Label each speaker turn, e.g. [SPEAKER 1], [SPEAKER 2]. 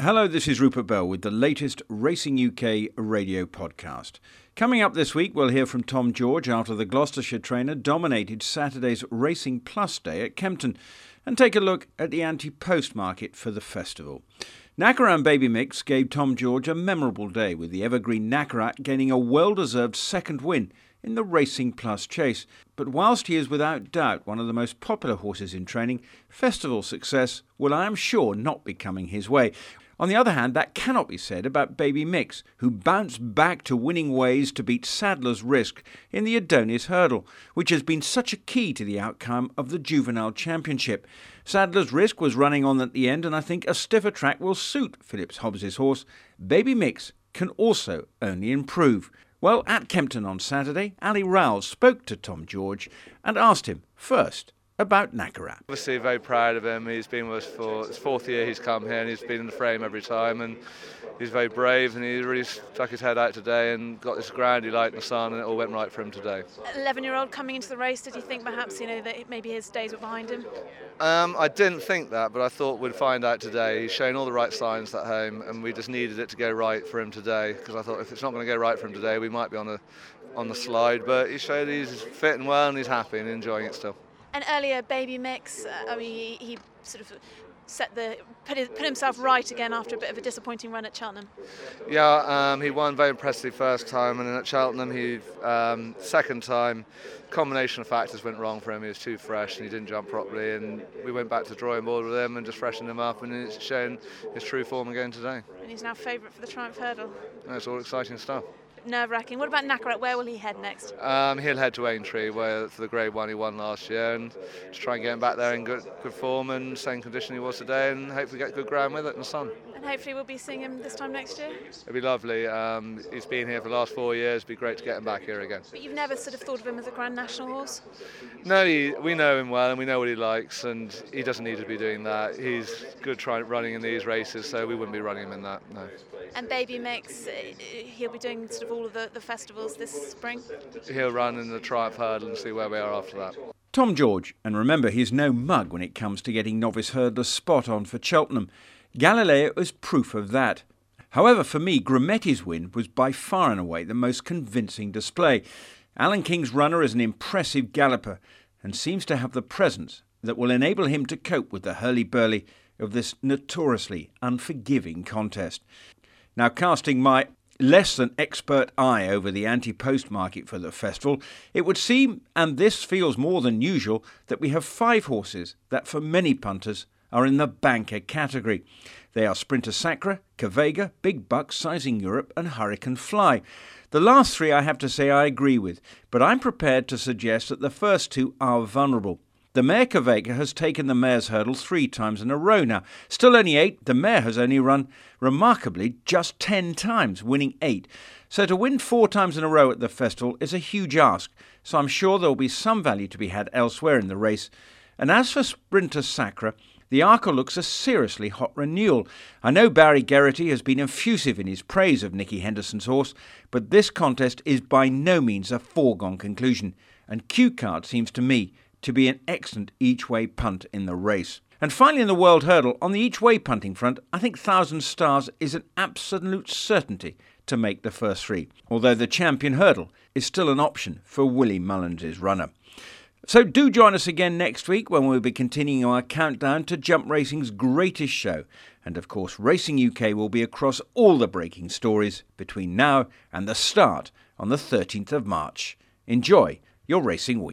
[SPEAKER 1] Hello, this is Rupert Bell with the latest Racing UK radio podcast. Coming up this week, we'll hear from Tom George after the Gloucestershire trainer dominated Saturday's Racing Plus Day at Kempton and take a look at the anti post market for the festival. Nakaran Baby Mix gave Tom George a memorable day with the evergreen Nacarat gaining a well deserved second win in the Racing Plus chase. But whilst he is without doubt one of the most popular horses in training, festival success will, I am sure, not be coming his way. On the other hand, that cannot be said about Baby Mix, who bounced back to winning ways to beat Sadler's Risk in the Adonis Hurdle, which has been such a key to the outcome of the Juvenile Championship. Sadler's Risk was running on at the end, and I think a stiffer track will suit Philip Hobbs's horse. Baby Mix can also only improve. Well, at Kempton on Saturday, Ali Rowell spoke to Tom George and asked him first about Nacarat.
[SPEAKER 2] Obviously, very proud of him. He's been with us for his fourth year. He's come here and he's been in the frame every time. And he's very brave and he really stuck his head out today and got this ground he liked in the sun and it all went right for him today.
[SPEAKER 3] 11 year old coming into the race, did you think perhaps you know that maybe his days were behind him?
[SPEAKER 2] Um, I didn't think that, but I thought we'd find out today. He's shown all the right signs at home and we just needed it to go right for him today because I thought if it's not going to go right for him today, we might be on the on the slide. But he showed he's fit and well and he's happy and enjoying it still.
[SPEAKER 3] And earlier, Baby Mix, uh, I mean, he, he sort of set the put, his, put himself right again after a bit of a disappointing run at Cheltenham.
[SPEAKER 2] Yeah, um, he won very impressively first time, and then at Cheltenham, he um, second time, combination of factors went wrong for him. He was too fresh and he didn't jump properly, and we went back to drawing board with him and just freshened him up, and it's shown his true form again today.
[SPEAKER 3] And he's now favourite for the Triumph Hurdle.
[SPEAKER 2] That's all exciting stuff
[SPEAKER 3] nerve wracking. What about Nacarat? Where will he head next?
[SPEAKER 2] Um, he'll head to Aintree, where for the Grade One he won last year, and just try and get him back there in good good form and same condition he was today, and hopefully get good ground with it in the sun.
[SPEAKER 3] And hopefully we'll be seeing him this time next year.
[SPEAKER 2] It'd be lovely. Um, he's been here for the last four years. It'd be great to get him back here again.
[SPEAKER 3] But you've never sort of thought of him as a Grand National horse?
[SPEAKER 2] No, he, we know him well, and we know what he likes, and he doesn't need to be doing that. He's good trying running in these races, so we wouldn't be running him in that. No.
[SPEAKER 3] And Baby Mix, uh, he'll be doing sort of all of the, the festivals this spring?
[SPEAKER 2] He'll run in the Triumph Hurdle and see where we are after that.
[SPEAKER 1] Tom George, and remember he's no mug when it comes to getting novice hurdlers spot on for Cheltenham. Galileo is proof of that. However, for me, Grumeti's win was by far and away the most convincing display. Alan King's runner is an impressive galloper and seems to have the presence that will enable him to cope with the hurly-burly of this notoriously unforgiving contest. Now, casting my less than expert eye over the anti post market for the festival, it would seem, and this feels more than usual, that we have five horses that for many punters are in the banker category. They are Sprinter Sacre, Quevega, Big Buck, Sizing Europe, and Hurricane Fly. The last three I have to say I agree with, but I'm prepared to suggest that the first two are vulnerable. The mare Quevega has taken the mare's hurdle three times in a row now. Still only eight, the mare has only run remarkably just ten times, winning eight. So to win four times in a row at the festival is a huge ask, so I'm sure there will be some value to be had elsewhere in the race. And as for Sprinter Sacre, the Arkle looks a seriously hot renewal. I know Barry Geraghty has been effusive in his praise of Nicky Henderson's horse, but this contest is by no means a foregone conclusion, and Cue Card seems to me to be an excellent each way punt in the race. And finally, in the World Hurdle, on the each way punting front, I think Thousand Stars is an absolute certainty to make the first three, although the champion hurdle is still an option for Willie Mullins' runner. So do join us again next week when we'll be continuing our countdown to jump racing's greatest show. And of course, Racing UK will be across all the breaking stories between now and the start on the 13th of March. Enjoy your racing week.